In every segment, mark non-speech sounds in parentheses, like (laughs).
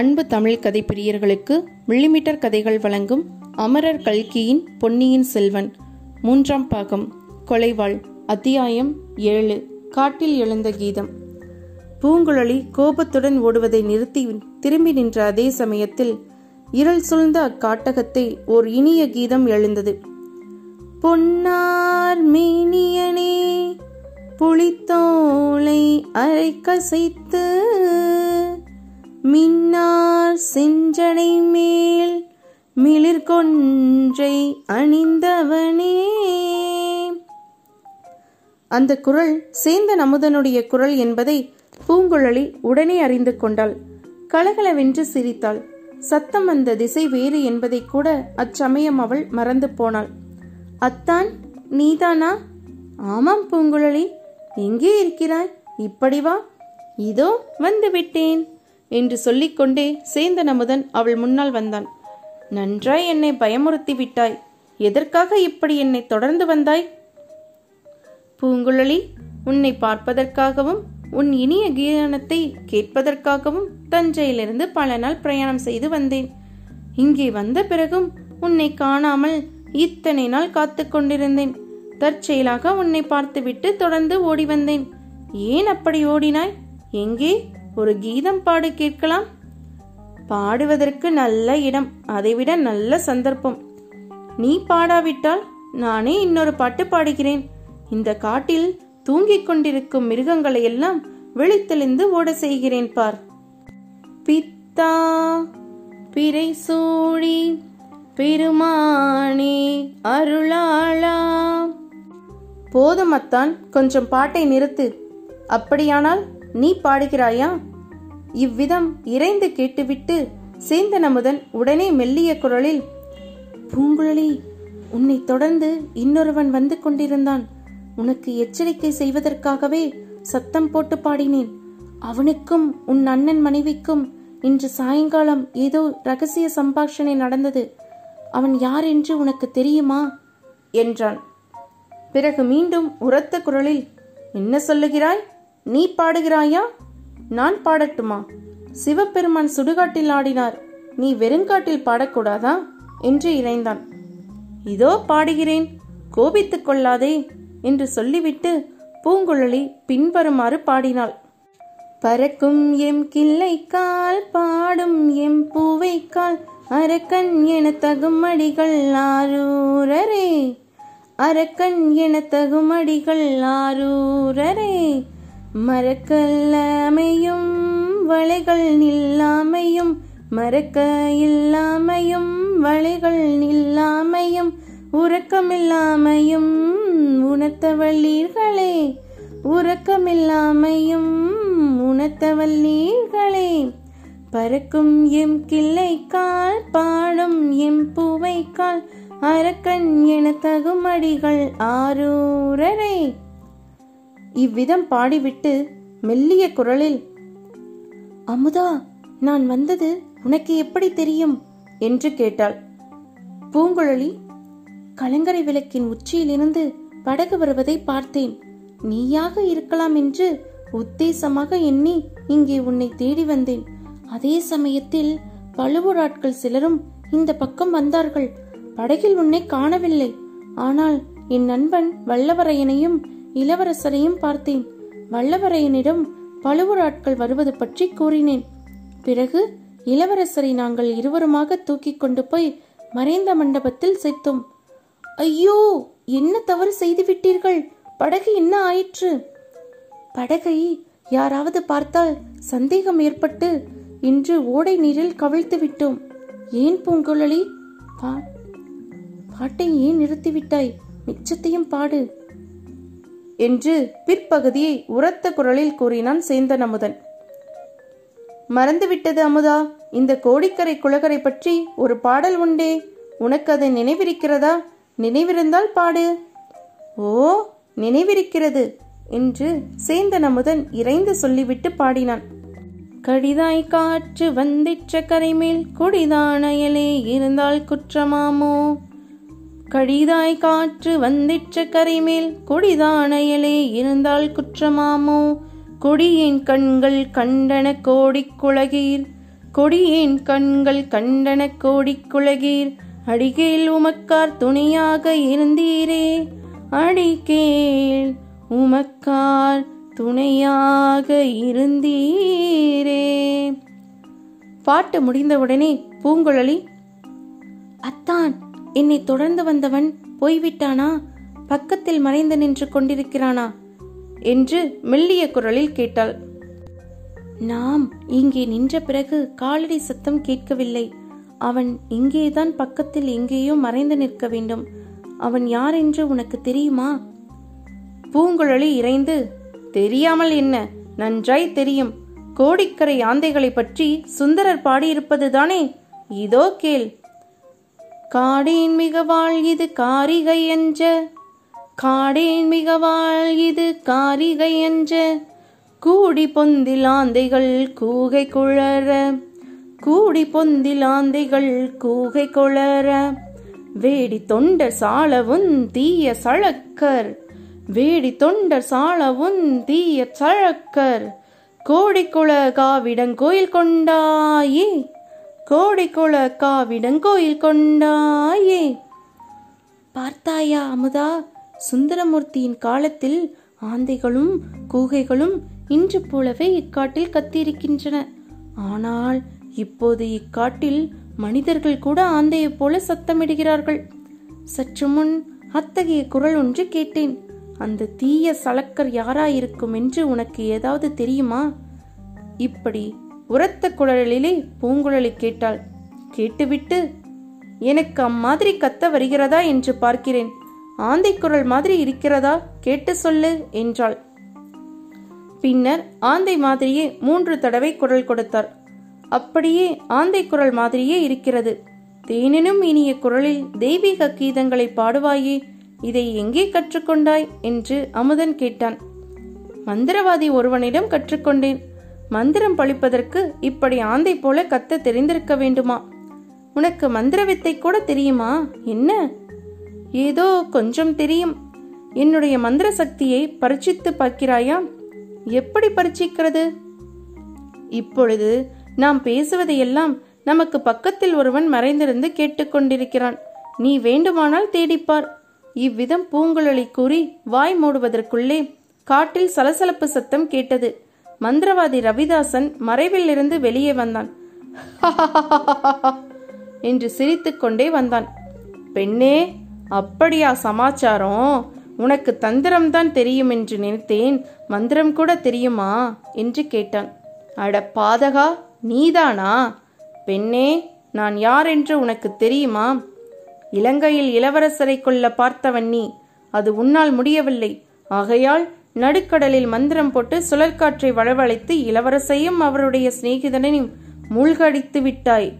அன்பு தமிழ் கதை பிரியர்களுக்கு மில்லிமீட்டர் கதைகள் வழங்கும் அமரர் கல்கியின் பொன்னியின் செல்வன். மூன்றாம் பாகம். கொலைவாள். அத்தியாயம் ஏழு. காட்டில் எழுந்த கீதம். பூங்குழலி கோபத்துடன் ஓடுவதை நிறுத்தி திரும்பி நின்ற அதே சமயத்தில் இருள் சூழ்ந்த அக்காட்டகத்தை ஓர் இனிய கீதம் எழுந்தது. பொன்னார் மீனியனே புளித்தோலை அரை கசைத்து மின்னார் செஞ்சடை மேல் மிளிர்கொன்றை அணிந்தவனே. அந்த குரல் சேர்ந்த நமுதனுடைய குரல் என்பதை பூங்குழலி உடனே அறிந்து கொண்டாள். கலகலவென்று சிரித்தாள். சத்தம் வந்த திசை வேறு என்பதை கூட அச்சமயம் அவள் மறந்து போனாள். அத்தான் நீதானா? ஆமாம் பூங்குழலி. எங்கே இருக்கிறாய்? இப்படி வா. இதோ வந்துவிட்டேன் என்று சொல்லிக்கொண்டே சேந்தன் அமுதன் அவள் முன்னால் வந்தான். நன்றாய் என்னை பயமுறுத்தி விட்டாய். எதற்காக இப்படி என்னை தொடர்ந்து வந்தாய்? பூங்குழலி உன்னை பார்ப்பதற்காகவும் உன் இனிய கீதனத்தை கேட்பதற்காகவும் தஞ்சையிலிருந்து பல நாள் பிரயாணம் செய்து வந்தேன். இங்கே வந்த பிறகும் உன்னை காணாமல் இத்தனை நாள் காத்து கொண்டிருந்தேன். தற்செயலாக உன்னை பார்த்துவிட்டு தொடர்ந்து ஓடி வந்தேன். ஏன் அப்படி ஓடினாய்? எங்கே? ஒரு கீதம் பாடு கேட்கலாம். பாடுவதற்கு நல்ல இடம் அதைவிட நல்ல சந்தர்ப்பம். நீ பாடாவிட்டால் நானே இன்னொரு பாட்டு பாடுகிறேன். இந்த காட்டில் தூங்கிக் கொண்டிருக்கும் மிருகங்களை எல்லாம் விழித்தெழுந்து ஓட செய்கிறேன் பார். பித்தா பிறை சூழி பெருமானே அருளாளா. போதுமத்தான் கொஞ்சம் பாட்டை நிறுத்து. அப்படியானால் நீ பாடுகிறாயா? இவ்விதம் இறைந்து கேட்டுவிட்டு சேந்தன் அமுதன் உடனே மெல்லிய குரலில் பூங்குழலி உன்னை தொடர்ந்து இன்னொருவன் வந்து கொண்டிருந்தான். உனக்கு எச்சரிக்கை செய்வதற்காகவே சத்தம் போட்டு பாடினேன். அவனுக்கும் உன் அண்ணன் மனைவிக்கும் இன்று சாயங்காலம் ஏதோ ரகசிய சம்பாஷணை நடந்தது. அவன் யார் என்று உனக்கு தெரியுமா? என்றான். பிறகு மீண்டும் உரத்த குரலில் என்ன சொல்லுகிறாய்? நீ பாடுகிறாயா? நான் பாடட்டுமா? சிவபெருமான் சுடுகாட்டில் ஆடினார். நீ வெறுங்காட்டில் பாடக்கூடாதா? என்று இறைந்தான் இதோ பாடுகிறேன் கோபித்துக் கொள்ளாதே என்று சொல்லிவிட்டு பூங்குழலி பின்வருமாறு பாடினாள். பறக்கும் எம் கிள்ளைக்கால் பாடும் எம் பூவைக்கால் அரக்கன் என தகுமடிகள் ஆரூரரே. அரக்கன் என தகுமடிகள் ஆரூரரே. மறக்கல்லாமையும் வளைகள் நில்லாமையும் மறக்க இல்லாமையும் வளைகள் நில்லாமையும் உறக்கமில்லாமையும் உணர்த்தவல்லீர்களே உறக்கமில்லாமையும் உணர்த்தவல்லீர்களே பறக்கும் எம் கிள்ளைக்கால் பாடும் எம் பூவைக்கால் அரக்கன் என தகுமடிகள் ஆரூரரை. இவ்விதம் பாடிவிட்டு மெல்லிய குரலில் அமுதா நான் வந்தது உனக்கு எப்படி தெரியும்? என்று கேட்டாள். பூங்குழலி கலங்கரை விளக்கின் உச்சியிலிருந்து படகு வருவதை பார்த்தேன். நீயாக இருக்கலாம் என்று உத்தேசமாக எண்ணி இங்கே உன்னை தேடி வந்தேன். அதே சமயத்தில் பழுவூர் ஆட்கள் சிலரும் இந்த பக்கம் வந்தார்கள். படகில் உன்னை காணவில்லை. ஆனால் என் நண்பன் வல்லவரையனையும் இளவரசரையும் பார்த்தேன். வல்லவரையனிடம் பழுவூர் ஆட்கள் வருவது பற்றி கூறினேன். பிறகு இளவரசரை நாங்கள் இருவருமாக தூக்கி கொண்டு போய் மறைந்த மண்டபத்தில் சேர்த்தோம். ஐயோ என்ன தவறு செய்து விட்டீர்கள்? படகு என்ன ஆயிற்று? படகை யாராவது பார்த்தால் சந்தேகம் ஏற்பட்டு இன்று ஓடை நீரில் கவிழ்த்து விட்டோம். ஏன் பூங்குழலி? பா பாட்டை ஏன் நிறுத்திவிட்டாய்? மிச்சத்தையும் பாடு. என்று பிற்பகுதியை உரத்த குரலில் கூறினான் சேந்தன் அமுதன். மறந்துவிட்டது அமுதா இந்த கோடிக்கரை குளகரை பற்றி ஒரு பாடல் உண்டே. உனக்கு அது நினைவிருக்கிறதா? நினைவிருந்தால் பாடு. ஓ நினைவிருக்கிறது என்று சேந்தன் அமுதன் இறைந்து சொல்லிவிட்டு பாடினான். கடிதாய் காற்று வந்திற்ற கரைமேல் கொடிதான் இருந்தால் குற்றமாமோ? கடிதாய் காற்று வந்திற்ற கரைமேல் கொடிதானையலே இருந்தால் குற்றமாமோ? கொடியின் கண்கள் கண்டன கோடி குலகீர். கொடியின் கண்கள் கண்டன கோடிக்குலகீர் அடிகேல் உமக்கார் துணையாக இருந்தீரே. அடிகேல் உமக்கார் துணையாக இருந்தீரே. பாட்டு முடிந்தவுடனே பூங்குழலி அத்தான் என்னை தொடர்ந்து வந்தவன் போய்விட்டானா? பக்கத்தில் மறைந்து நின்று கொண்டிருக்கிறானா? என்று மெல்லிய குரலில் கேட்டாள். நாம் இங்கே நின்ற பிறகு காலடி சத்தம் கேட்கவில்லை. அவன் இங்கேதான் பக்கத்தில் எங்கேயோ மறைந்து நிற்க வேண்டும். அவன் யார் என்று உனக்கு தெரியுமா? பூங்குழலி இறைந்து தெரியாமல் என்ன? நன்றாய் தெரியும். கோடிக்கரை ஆந்தைகளை பற்றி சுந்தரர் பாடியிருப்பதுதானே? இதோ கேள். காடேன் மிகவாள் இது காரிகை என்ற. காடேன் மிகவாள் இது காரிகை என்ற. கூடி பொந்தில் ஆந்தைகள் கூகை குழற. கூடி பொந்தில் ஆந்தைகள் கூகை குளற வேடி தொண்டர் சாலவும் தீய சழக்கர். வேடி தொண்டர் சாலவும் தீய சழக்கர். கோடிக்குள காவிடங்கோயில் கொண்டாயே. கோடிக்குள காவிடங்கோயில் கொண்டாயே. பார்த்தாயா அமுதா சுந்தரமூர்த்தியின் காலத்தில் ஆந்தைகளும் கூகைகளும் இன்று போலவே இக்காட்டில் கத்தியிருக்கின்றன. ஆனால் இப்போது இக்காட்டில் மனிதர்கள் கூட ஆந்தையைப் போல சத்தமிடுகிறார்கள். சற்று முன் அத்தகைய குரல் ஒன்று கேட்டேன். அந்த தீய சலக்கர் யாராயிருக்கும் என்று உனக்கு ஏதாவது தெரியுமா? இப்படி உரத்த குழலிலே பூங்குழலி கேட்டாள். கேட்டுவிட்டு எனக்கு அம்மாதிரி கத்த வருகிறதா என்று பார்க்கிறேன். ஆந்தை குரல் மாதிரி இருக்கிறதா? கேட்டு சொல்லு என்றாள். பின்னர் ஆந்தை மாதிரியே மூன்று தடவை குரல் கொடுத்தார். அப்படியே ஆந்தை குரல் மாதிரியே இருக்கிறது. தேனினும் இனிய குரலில் தெய்வீக கீதங்களை பாடுவாயே இதை எங்கே கற்றுக்கொண்டாய்? என்று அமுதன் கேட்டான். மந்திரவாதி ஒருவனிடம் கற்றுக்கொண்டேன். மந்திரம் பழிப்பதற்கு இப்படி ஆந்தை போல கத்த தெரிந்திருக்க வேண்டுமா? உனக்கு மந்திர வித்தை கூட தெரியுமா? என்ன? ஏதோ கொஞ்சம் தெரியும். என்னுடைய மந்திர சக்தியை பரீட்சித்து பார்க்கிறாயா எப்படி பரீட்சிக்கிறது? இப்பொழுது நாம் பேசுவதையெல்லாம் நமக்கு பக்கத்தில் ஒருவன் மறைந்திருந்து கேட்டுக்கொண்டிருக்கிறான் நீ வேண்டுமானால் தேடிப்பார். இவ்விதம் பூங்குழலி கூறி வாய் மூடுவதற்குள்ளே காட்டில் சலசலப்பு சத்தம் கேட்டது. மந்திரவாதி ரவிதாசன் மறைவிலிருந்து வெளியே வந்தான். (laughs) என்று சிரித்துக்கொண்டே வந்தான். பெண்ணே அப்படியா சமாச்சாரம்? உனக்கு தந்திரம்தான் தெரியும் என்று நினைத்தேன். மந்திரம் கூட தெரியுமா? என்று கேட்டான். அட பாதகா நீதானா? பெண்ணே நான் யார் என்று உனக்கு தெரியுமா? இலங்கையில் இளவரசரை கொல்ல பார்த்தவன் நீ. அது உன்னால் முடியவில்லை. ஆகையால் நடுக்கடலில் மந்திரம் போட்டு சுழற்காற்றை வளவழைத்து இளவரசையும் அவருடைய சிநேகிதனையும் மூழ்கடித்து விட்டாய்.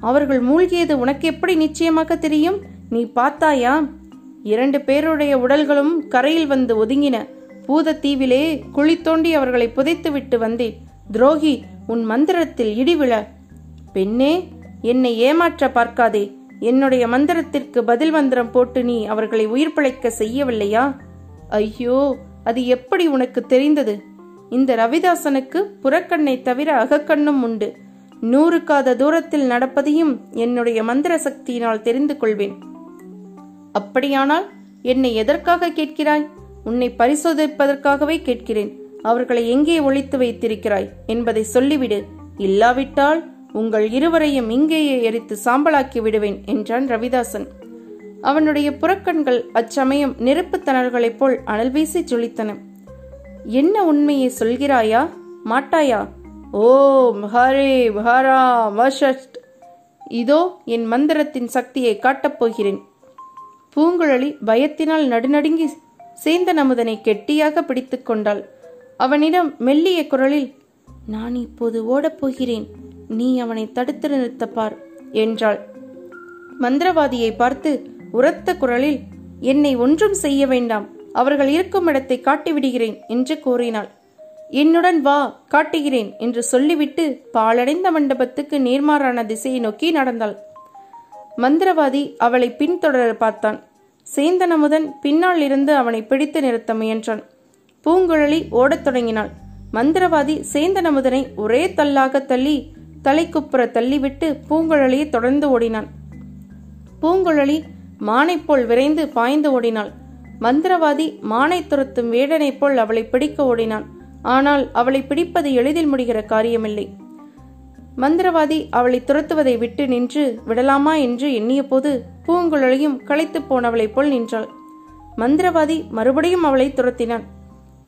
அவர்கள் மூழ்கியது உனக்கு எப்படி நிச்சயமாக தெரியும்? நீ பார்த்தாயா? இரண்டு பேருடைய உடல்களும் கரையில் வந்து ஒதுங்கின. பூதத்தீவிலே குழி தோண்டி அவர்களை புதைத்து விட்டு வந்தேன். துரோகி உன் மந்திரத்தில் இடிவிழ. பெண்ணே என்னை ஏமாற்ற பார்க்காதே. என்னுடைய மந்திரத்திற்கு பதில் மந்திரம் போட்டு நீ அவர்களை உயிர் பிழைக்க செய்யவில்லையா? ஐயோ அது எப்படி உனக்கு தெரிந்தது? இந்த ரவிதாசனுக்கு புறக்கண்ணை தவிர அகக்கண்ணும் உண்டு. நூறு காத தூரத்தில் நடப்பதையும் என்னுடைய மந்திர சக்தியினால் தெரிந்து கொள்வேன். அப்படியானால் என்னை எதற்காக கேட்கிறாய்? உன்னை பரிசோதிப்பதற்காகவே கேட்கிறேன். அவர்களை எங்கே ஒழித்து வைத்திருக்கிறாய் என்பதை சொல்லிவிடு. இல்லாவிட்டால் உங்கள் இருவரையும் இங்கேயே எரித்து சாம்பலாக்கி விடுவேன் என்றான் ரவிதாசன். அவனுடைய புறக்கண்கள் அச்சமயம் நெருப்புத் தணல்களைப் போல் அனல் வீசி ஜொலித்தன. என்ன உண்மையை சொல்கிறாயா? மாட்டாயா? ஓ ஹரே ஹரா வஷட் இதோ என் மந்திரத்தின் சக்தியை காட்டப் போகிறேன். பூங்குழலி பயத்தினால் நடுநடுங்கி சேந்தன் அமுதனை கெட்டியாக பிடித்து கொண்டாள். அவனிடம் மெல்லிய குரலில் நான் இப்போது ஓடப்போகிறேன் நீ அவனை தடுத்து நிறுத்தப்பார் என்றாள். மந்திரவாதியை பார்த்து உரத்த குரலில் என்னை ஒன்றும் செய்ய வேண்டாம். அவர்கள் இருக்கும் இடத்தை காட்டிவிடுகிறேன் என்று கூறினாள். என்னுடன் வா காட்டுகிறேன் என்று சொல்லிவிட்டு பாழடைந்த மண்டபத்துக்கு நேர்மாறான திசையை நோக்கி நடந்தாள். மந்திரவாதி அவளை பின்தொடர பார்த்தான். சேந்தனமுதன் பின்னால் இருந்து அவனை பிடித்து நிறுத்த முயன்றான். பூங்குழலி ஓடத் தொடங்கினாள். மந்திரவாதி சேந்தனமுதனை ஒரே தள்ளாக தள்ளி தலைக்குப்புற தள்ளிவிட்டு பூங்குழலியை தொடர்ந்து ஓடினான். பூங்குழலி மானைப் போல் விரைந்து பாய்ந்து ஓடினாள். மந்திரவாதி மானை துரத்தும் வேடனைப் போல் அவளை பிடிக்க ஓடினான். ஆனால் அவளை பிடிப்பது எளிதில் முடிகிற காரியமில்லை. மந்திரவாதி அவளை துரத்துவதை விட்டு நின்று விடலாமா? என்று எண்ணியபோது பூங்குழலியும் களைத்துப் போனவளைப் போல் நின்றாள். மந்திரவாதி மறுபடியும் அவளை துரத்தினான்.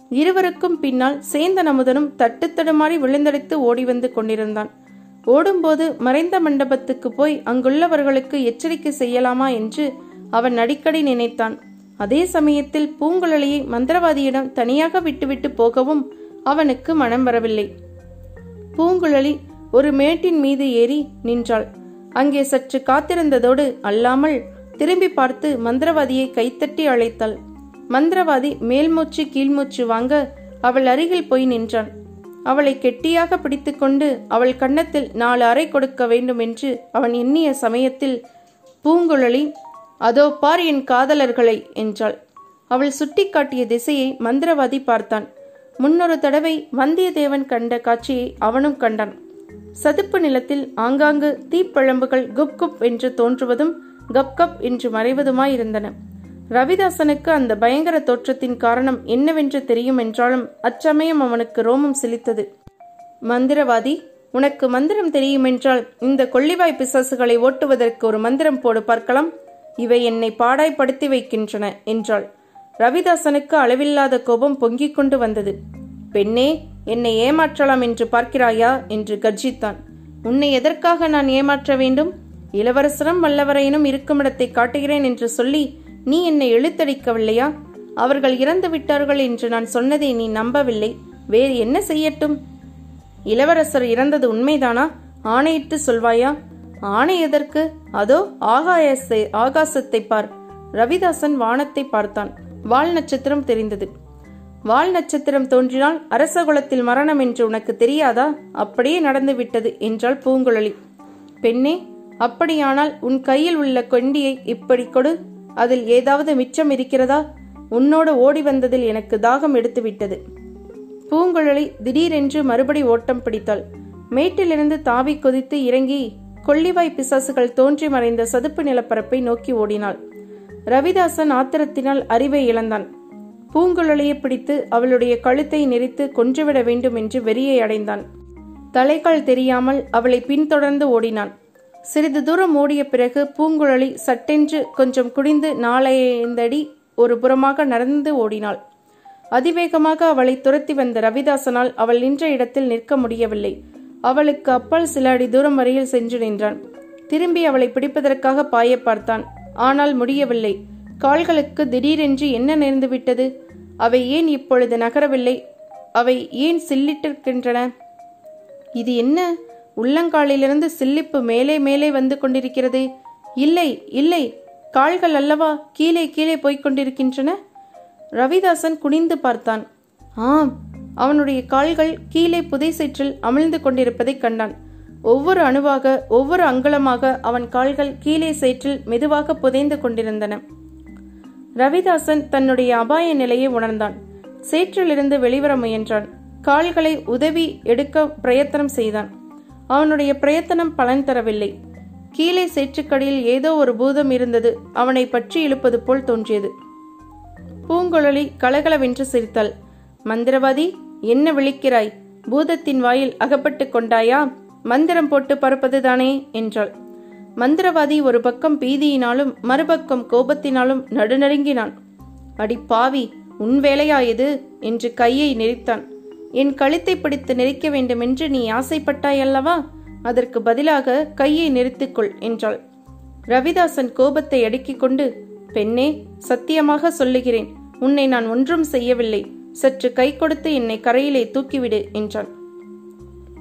இருவருக்கும் பின்னால் சேந்தன் அமுதனும் தட்டு தடுமாறி விழுந்தடித்து ஓடி வந்து கொண்டிருந்தான். ஓடும்போது மறைந்த மண்டபத்துக்கு போய் அங்குள்ளவர்களுக்கு எச்சரிக்கை செய்யலாமா என்று அவன் அடிக்கடி நினைத்தான். அதே சமயத்தில் பூங்குழலியை மந்திரவாதியிடம் தனியாக விட்டுவிட்டு போகவும் அவனுக்கு மனம் வரவில்லை. பூங்குழலி ஒரு மேட்டின் மீது ஏறி நின்றாள். அங்கே சற்று காத்திருந்ததோடு அல்லாமல் திரும்பி பார்த்து மந்திரவாதியை கைத்தட்டி அழைத்தாள். மந்திரவாதி மேல்மூச்சு கீழ்மூச்சு வாங்க அவள் அருகில் போய் நின்றான். அவளை கெட்டியாக பிடித்துக்கொண்டு அவள் கன்னத்தில் நாலு அறை கொடுக்க வேண்டும் என்று அவன் எண்ணிய சமயத்தில் பூங்குழலி அதோ பார் என் காதலர்களை என்றாள். அவள் சுட்டிக்காட்டிய திசையை மந்திரவாதி பார்த்தான். முன்னொரு தடவை வந்தியத்தேவன் கண்ட காட்சியை அவனும் கண்டான். சதுப்பு நிலத்தில் ஆங்காங்கு தீப்பழம்புகள் குப் குப் என்று தோன்றுவதும் கப் கப் என்று மறைவதுமாயிருந்தன. ரவிதாசனுக்கு அந்த பயங்கர தோற்றத்தின் காரணம் என்னவென்று தெரியும் என்றாலும் அச்சமயம் அவனுக்கு ரோமம் செழித்தது மந்திரவாதி உனக்கு மந்திரம் தெரியுமென்றால் இந்த கொள்ளிவாய் பிசாசுகளை ஓட்டுவதற்கு ஒரு மந்திரம் போடு பார்க்கலாம். இவை என்னை பாடாய்படுத்தி வைக்கின்றன என்றாள். ரவிதாசனுக்கு அளவில்லாத கோபம் பொங்கிக் கொண்டு வந்தது. பெண்ணே என்னை ஏமாற்றலாம் என்று பார்க்கிறாயா? என்று கர்ஜித்தான். உன்னை எதற்காக நான் ஏமாற்ற வேண்டும்? இளவரசரும் வல்லவரையினும் இருக்குமிடத்தை காட்டுகிறேன் என்று சொல்லி நீ என்னை இழுத்தடிக்கவில்லையா அவர்கள் இறந்து விட்டார்கள் என்று நான் சொன்னதை நீ நம்பவில்லை. வேறு என்ன செய்யட்டும்? இளவரசர் இறந்தது உண்மைதானா? ஆணையிட்டு சொல்வாயா? ஆணை எதற்கு? அதோ ஆகாயத்தை ஆகாசத்தை பார். ரவிதாசன் வானத்தை பார்த்தான். வால் நட்சத்திரம் தெரிந்தது. வால் நட்சத்திரம் தோன்றினால் அரசகுலத்தில் மரணம் என்று உனக்கு தெரியாதா? அப்படியே நடந்து விட்டது என்றாள் பூங்குழலி. பெண்ணே அப்படியானால் உன் கையில் உள்ள கொண்டியை இப்படி கொடு. அதில் ஏதாவது மிச்சம் இருக்கிறதா? உன்னோடு ஓடி வந்ததில் எனக்கு தாகம் எடுத்துவிட்டது. பூங்குழலி திடீரென்று மறுபடி ஓட்டம் பிடித்தாள். மேட்டிலிருந்து தாவி கொதித்து இறங்கி கொள்ளிவாய் பிசாசுகள் தோன்றி மறைந்த சதுப்பு நிலப்பரப்பை நோக்கி ஓடினாள். ரவிதாசன் ஆத்திரத்தினால் அறிவை இழந்தான். பூங்குழலியை பிடித்து அவளுடைய கழுத்தை நெரித்து கொன்றுவிட வேண்டும் என்று வெறியை அடைந்தான். தலைக்கால் தெரியாமல் அவளை பின்தொடர்ந்து ஓடினான். சிறிது தூரம் ஓடிய பிறகு பூங்குழலி சட்டென்று கொஞ்சம் குடிந்து நாளைந்தடி ஒரு புறமாக நடந்து ஓடினாள். அதிவேகமாக அவளை துரத்தி வந்த ரவிதாசனால் அவள் நின்ற இடத்தில் நிற்க முடியவில்லை. அவளுக்கு அப்பால் சில அடி தூரம் வரையில் சென்று நின்றான். திரும்பி அவளை பிடிப்பதற்காக பாய பார்த்தான். ஆனால் முடியவில்லை. கால்களுக்கு திடீரென்று என்ன நேர்ந்துவிட்டது அவை ஏன் இப்பொழுது நகரவில்லை? அவை ஏன் சில்லிட்டிருக்கின்றன? இது என்ன? உள்ளங்காலிலிருந்து சில்லிப்பு மேலே மேலே வந்து கொண்டிருக்கிறது. இல்லை இல்லை கால்கள் அல்லவா கீழே கீழே போய்க் கொண்டிருக்கின்றன? ரவிதாசன் குனிந்து பார்த்தான். ஆம் அவனுடைய கால்கள் கீழே புதை சேற்றில் அமிழ்ந்து கொண்டிருப்பதைக் கண்டான். ஒவ்வொரு அணுவாக ஒவ்வொரு அங்குலமாக அவன் கால்கள் கீழே சேற்றில் மெதுவாக புதைந்து கொண்டிருந்தன. ரவிதாசன் தன்னுடைய அபாய நிலையை உணர்ந்தான். சேற்றிலிருந்து வெளிவர முயன்றான். கால்களை உதவி எடுக்க பிரயத்தனம் செய்தான். அவனுடைய பிரயத்தனம் பலன் தரவில்லை. கீழே சேற்றுக்கடியில் ஏதோ ஒரு பூதம் இருந்தது. அவனை பற்றி இழுப்பது போல் தோன்றியது. பூங்குழலி கலகலவென்று சிரித்தாள். மந்திரவாதி என்ன விழிக்கிறாய்? பூதத்தின் வாயில் அகப்பட்டு கொண்டாயா? மந்திரம் போட்டு பறப்பதுதானே? என்றாள். மந்திரவாதி ஒரு பக்கம் பீதியினாலும் மறுபக்கம் கோபத்தினாலும் நடுநடுங்கினான். அடி பாவி உன் வேலையா இது? என்று கையை நெரித்தான். என் கழுத்தை பிடித்து நெரிக்க வேண்டுமென்று நீ ஆசைப்பட்டாய் அல்லவா அதற்கு பதிலாக கையை நெரித்துக்கொள் என்றாள். ரவிதாசன் கோபத்தை அடுக்கிக் கொண்டு பெண்ணே சத்தியமாக சொல்லுகிறேன். உன்னை நான் ஒன்றும் செய்யவில்லை. சற்று கை கொடுத்து என்னை கரையிலே தூக்கிவிடு என்றான்.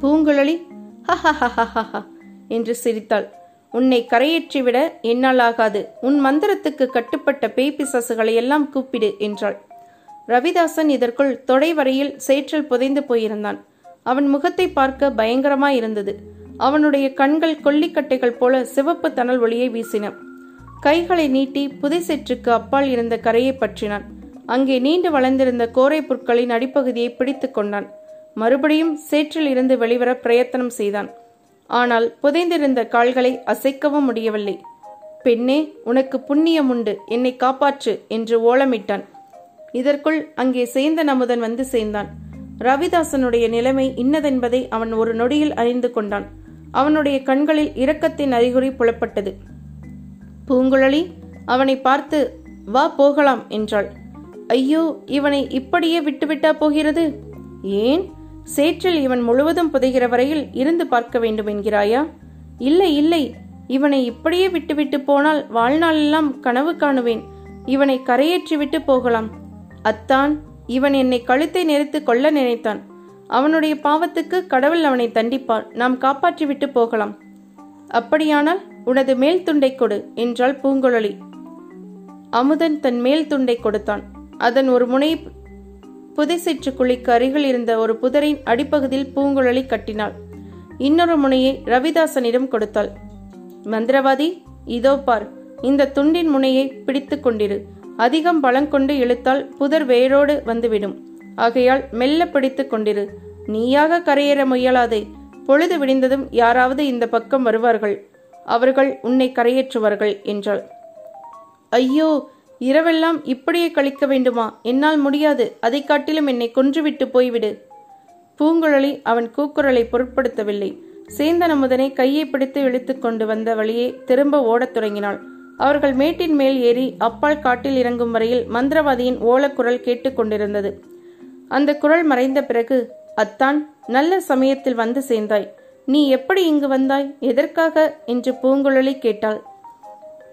பூங்குழலி ஹஹஹஹஹா என்று சிரித்தாள். உன்னை கரையேற்றிவிட என்னால் ஆகாது. உன் மந்திரத்துக்கு கட்டுப்பட்ட பேய் பிசாசுகளை எல்லாம் கூப்பிடு என்றாள். ரவிதாசன் இதற்குள் தொடை வரையில் சேற்றில் புதைந்து போயிருந்தான். அவன் முகத்தை பார்க்க பயங்கரமாய் இருந்தது. அவனுடைய கண்கள் கொல்லிக்கட்டைகள் போல சிவப்பு தணல் ஒளியை வீசின. கைகளை நீட்டி புதைசெற்றுக்கு அப்பால் இருந்த கரையை பற்றினான். அங்கே நீண்டு வளர்ந்திருந்த கோரை புற்களின் அடிப்பகுதியை பிடித்து கொண்டான். மறுபடியும் சேற்றில் இருந்து வெளிவர பிரயத்தனம் செய்தான். ஆனால் புதைந்திருந்த கால்களை அசைக்கவும் முடியவில்லை. பெண்ணே உனக்கு புண்ணியம் உண்டு. என்னை காப்பாற்று என்று ஓலமிட்டான். இதற்குள் அங்கே சேந்தன் அமுதன் வந்து சேர்ந்தான். ரவிதாசனுடைய நிலைமை இன்னதென்பதை அவன் ஒரு நொடியில் அறிந்து கொண்டான். அவனுடைய கண்களில் இரக்கத்தின் அறிகுறி புலப்பட்டது. பூங்குழலி அவனை பார்த்து வா போகலாம் என்றாள். ஐயோ இவனை இப்படியே விட்டுவிட்டா போகிறது? ஏன்? சேற்றில் இவன் முழுவதும் புதைகிற வரையில் இருந்து பார்க்க வேண்டும் என்கிறாயா? இல்லை இல்லை. இவனை இப்படியே விட்டுவிட்டு போனால் வாழ்நாளெல்லாம் கனவு காணுவேன். இவனை கரையேற்றிவிட்டு போகலாம். அத்தான் இவன் என்னை கழுத்தை நெரித்து கொள்ள நினைத்தான். அவனுடைய பாவத்துக்கு கடவுள் அவனை தண்டிப்பார். நாம் காப்பாற்றிவிட்டு போகலாம். அப்படியானால் உனது மேல் துண்டை கொடு என்றாள் பூங்குழலி. அமுதன் தன் மேல் துண்டை கொடுத்தான். அதன் ஒரு முனை புதைசிற்று குழிக்கு அருகில் இருந்த ஒரு புதரின் அடிப்பகுதியில் பூங்குழலி கட்டினாள். இன்னொரு முனையை ரவிதாசனிடம் கொடுத்தாள். மந்திரவாதி இதோ பார் இந்த துண்டின் முனையை பிடித்துக் கொண்டிரு. அதிகம் பலங்கொண்டு இழுத்தால் புதர் வேரோடு வந்துவிடும். ஆகையால் மெல்ல பிடித்து கொண்டிரு. நீயாக கரையேற முயலாதே. பொழுது விடிந்ததும் யாராவது இந்த பக்கம் வருவார்கள். அவர்கள் உன்னை கரையேற்றுவார்கள் என்றாள். ஐயோ இரவெல்லாம் இப்படியே கழிக்க வேண்டுமா? என்னால் முடியாது. அதை காட்டிலும் என்னை கொன்றுவிட்டு போய்விடு. பூங்குழலி அவன் கூக்குரலை பொருட்படுத்தவில்லை. சேந்தன் அமுதனை கையை பிடித்து இழுத்து கொண்டு வந்த வழியே திரும்ப ஓடத் தொடங்கினாள். அவர்கள் மேட்டின் மேல் ஏறி அப்பால் காட்டில் இறங்கும் வரையில் மந்திரவாதியின் ஓலக்குரல் கேட்டுக்கொண்டிருந்தது அந்த குரல் மறைந்த பிறகு அத்தான் நல்ல சமயத்தில் வந்து சேர்ந்தாய். நீ எப்படி இங்கு வந்தாய்? எதற்காக என்று பூங்குழலி கேட்டாள்.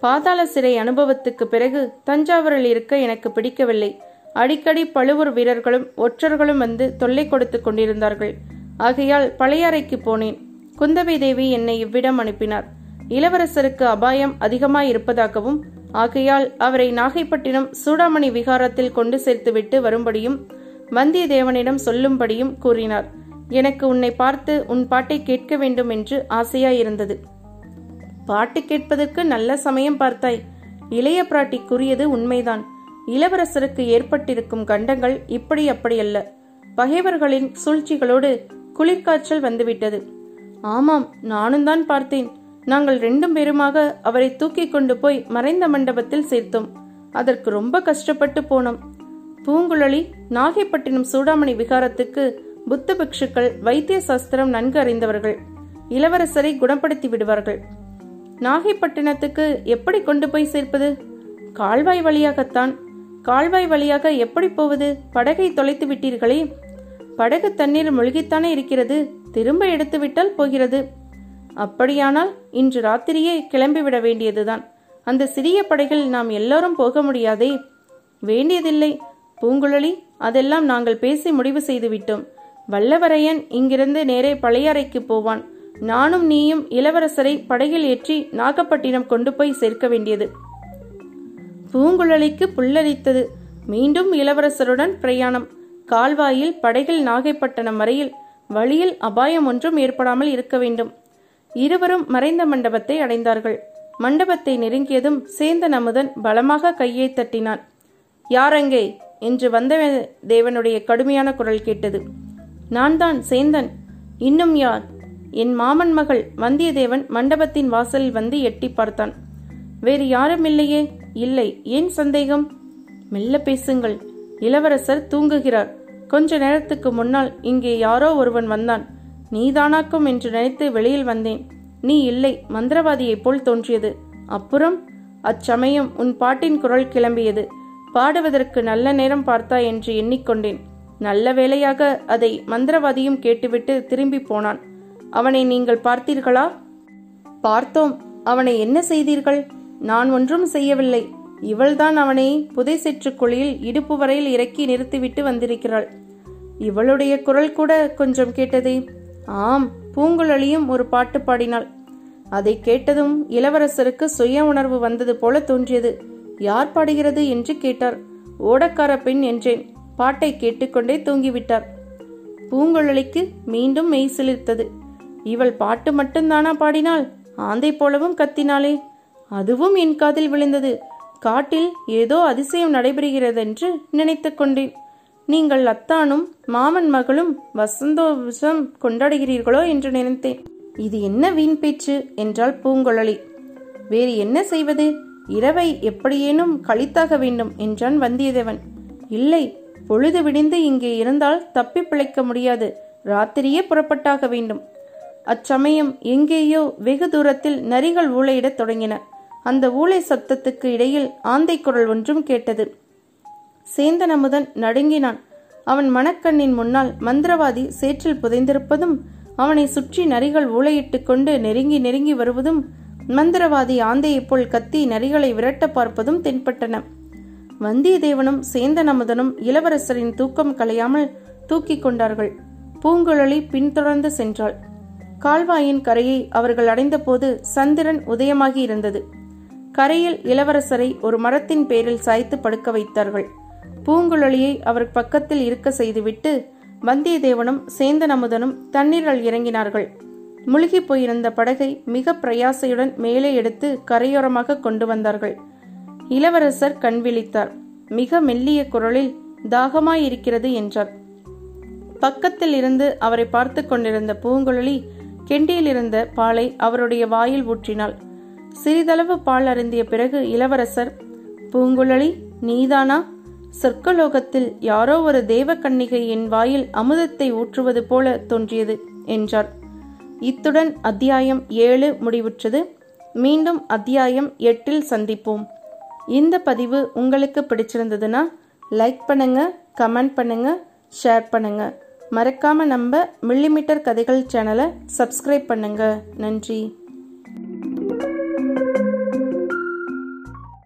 பாதாள சிறை அனுபவத்துக்கு பிறகு தஞ்சாவூரில் இருக்க எனக்கு பிடிக்கவில்லை. அடிக்கடி பழுவூர் வீரர்களும் ஒற்றர்களும் வந்து தொல்லை கொடுத்து கொண்டிருந்தார்கள். ஆகையால் பழையாறைக்கு போனேன். குந்தவை தேவி என்னை இவ்விடம் அனுப்பினார். இளவரசருக்கு அபாயம் அதிகமாய் இருப்பதாகவும் ஆகையால் அவரை நாகைப்பட்டினம் சூடாமணி விகாரத்தில் கொண்டு சேர்த்துவிட்டு வரும்படியும் வந்தியத்தேவனிடம் சொல்லும்படியும் கூறினார். எனக்கு உன்னை பார்த்து உன் பாட்டை கேட்க வேண்டும் என்று ஆசையாயிருந்தது. பாட்டு கேட்பதற்கு நல்ல சமயம் பார்த்தாய். இளைய பிராட்டி கூறியது உண்மைதான். இளவரசருக்கு ஏற்பட்டிருக்கும் கண்டங்கள் இப்படி அப்படியல்ல. பகைவர்களின் சூழ்ச்சிகளோடு குளிர்காய்ச்சல் வந்துவிட்டது. ஆமாம் நானும் தான் பார்த்தேன். நாங்கள் ரெண்டும் பேருமாக அவரை தூக்கி கொண்டு போய் மறைந்த மண்டபத்தில் சேர்த்தோம். அதற்கு ரொம்ப கஷ்டப்பட்டு போனோம். பூங்குழலி நாகைப்பட்டினம் சூடாமணி விகாரத்துக்கு புத்த பிக்ஷுக்கள் வைத்திய சாஸ்திரம் நன்கு அறிந்தவர்கள். இளவரசரை குணப்படுத்தி விடுவார்கள். நாகைப்பட்டினத்துக்கு எப்படி கொண்டு போய் சேர்ப்பது? கால்வாய் வழியாகத்தான். கால்வாய் வழியாக எப்படி போவது? படகை தொலைத்து விட்டீர்களே. படகு தண்ணீர் மூழ்கித்தானே இருக்கிறது. திரும்ப எடுத்துவிட்டால் போகிறது. அப்படியானால் இன்று ராத்திரியே கிளம்பிவிட வேண்டியதுதான். அந்த சிறிய படைகள் நாம் எல்லோரும் போக முடியாதே. வேண்டியதில்லை. பூங்குழலி அதெல்லாம் நாங்கள் பேசி முடிவு செய்துவிட்டோம். வல்லவரையன் இங்கிருந்து நேரே பழையாறைக்கு போவான். நானும் நீயும் இளவரசரை படகில் ஏற்றி நாகப்பட்டினம் கொண்டு போய் சேர்க்க வேண்டியது. பூங்குழலிக்கு புல்லரித்தது. மீண்டும் இளவரசருடன் பிரயாணம். கால்வாயில் படகில் நாகைப்பட்டினம் வரையில் வழியில் அபாயம் ஒன்றும் ஏற்படாமல் இருக்க வேண்டும். இருவரும் மறைந்த மண்டபத்தை அடைந்தார்கள். மண்டபத்தை நெருங்கியதும் சேந்தன் அமுதன் பலமாக கையை தட்டினான். யாரெங்கே? என்று வந்த தேவனுடைய கடுமையான குரல் கேட்டது. நான் தான் சேந்தன். இன்னும் யார்? என் மாமன் மகள். வந்தியத்தேவன் மண்டபத்தின் வாசலில் வந்து எட்டி பார்த்தான். வேறு யாரும் இல்லையே? இல்லை. ஏன் சந்தேகம்? மெல்ல பேசுங்கள். இளவரசர் தூங்குகிறார். கொஞ்ச நேரத்துக்கு முன்னால் இங்கே யாரோ ஒருவன் வந்தான். நீதானாக்கும் என்று நினைத்து வெளியில் வந்தேன். நீ இல்லை மந்திரவாதியைப் போல் தோன்றியது. அப்புறம்? அச்சமயம் உன் பாட்டின் குரல் கிளம்பியது. பாடுவதற்கு நல்ல நேரம் பார்த்தா என்று எண்ணிக்கொண்டேன். நல்ல வேளையாக அதை மந்திரவாதியும் கேட்டுவிட்டு திரும்பி போனான். அவனை நீங்கள் பார்த்தீர்களா? பார்த்தோம். அவனை என்ன செய்தீர்கள்? நான் ஒன்றும் செய்யவில்லை. இவள்தான் அவனை புதை குழியில் இடுப்பு வரையில் இறக்கி நிறுத்திவிட்டு வந்திருக்கிறாள். இவளுடைய குரல் கூட கொஞ்சம் கேட்டதே. ஆம் பூங்குழலியும் ஒரு பாட்டு பாடினாள். அதை கேட்டதும் இளவரசருக்கு சுய உணர்வு வந்தது போல தோன்றியது. யார் பாடுகிறது? என்று கேட்டார். ஓடக்கார பெண் என்றேன். பாட்டை கேட்டுக்கொண்டே தூங்கிவிட்டார். பூங்குழலிக்கு மீண்டும் மெய் சிலிர்த்தது. இவள் பாட்டு மட்டும்தானா பாடினாள்? ஆந்தை போலவும் கத்தினாளே. அதுவும் என் காதில் விழுந்தது. காட்டில் ஏதோ அதிசயம் நடைபெறுகிறதென்று நினைத்து கொண்டேன். நீங்கள் அத்தானும் மாமன் மகளும் வசந்தோஷம் கொண்டாடுகிறீர்களோ என்று நினைத்தேன். இது என்ன வீண் பேச்சு என்றாள் பூங்குழலி. வேறு என்ன செய்வது? இரவை எப்படியேனும் கழித்தாக வேண்டும் என்றான் வந்தியத்தேவன். இல்லை பொழுது விடிந்து இங்கே இருந்தால் தப்பி பிழைக்க முடியாது. ராத்திரியே புறப்பட்டாக வேண்டும். அச்சமயம் எங்கேயோ வெகு தூரத்தில் நரிகள் ஊளையிடத் தொடங்கின. அந்த ஊளை சத்தத்துக்கு இடையில் ஆந்தை குரல் ஒன்றும் கேட்டது. சேந்தன் அமுதன் நடுங்கினான். அவன் மணக்கண்ணின் முன்னால் மந்திரவாதி சேற்றில் புதைந்திருப்பதும் அவனை சுற்றி நரிகள் ஊளையிட்டு கொண்டு நெருங்கி நெருங்கி வருவதும் மந்திரவாதி ஆந்தையைப் போல் கத்தி நரிகளை விரட்ட பார்ப்பதும் தென்பட்டன. வந்தியத்தேவனும் சேந்தன் அமுதனும் இளவரசரின் தூக்கம் கலையாமல் தூக்கிக் கொண்டார்கள். பூங்குழலி பின்தொடர்ந்து சென்றாள். கால்வாயின் கரையை அவர்கள் அடைந்தபோது சந்திரன் உதயமாகி இருந்தது. கரையில் இளவரசரை ஒரு மரத்தின் பேரில் சாய்த்து படுக்க வைத்தார்கள். பூங்குழலியை அவர் பக்கத்தில் இருக்க செய்துவிட்டு வந்தியத்தேவனும் சேந்தன் அமுதனும் தண்ணீரில் இறங்கினார்கள். முழுகி போயிருந்த படகை மிக பிரயாசையுடன் மேலே எடுத்து கரையோரமாக கொண்டு வந்தார்கள். இளவரசர் கண் விழித்தார். மிக மெல்லிய குரலில் தாகமாயிருக்கிறது என்றார். பக்கத்தில் இருந்து அவரை பார்த்து கொண்டிருந்த பூங்குழலி கெண்டியில் இருந்த பாலை அவருடைய வாயில் ஊற்றினாள். சிறிதளவு பால் அருந்திய பிறகு இளவரசர் பூங்குழலி நீதானா? சொர்க்கலோகத்தில் யாரோ ஒரு தேவ என் வாயில் அமுதத்தை ஊற்றுவது போல தோன்றியது என்றார் இத்துடன் அத்தியாயம் ஏழு முடிவுற்றது. மீண்டும் அத்தியாயம் எட்டில் சந்திப்போம். இந்த பதிவு உங்களுக்கு பிடிச்சிருந்ததுன்னா லைக் பண்ணுங்க கமெண்ட் பண்ணுங்க ஷேர் பண்ணுங்க. மறக்காம நம்ம மில்லிமீட்டர் கதைகள் சேனலை சப்ஸ்கிரைப் பண்ணுங்க. நன்றி.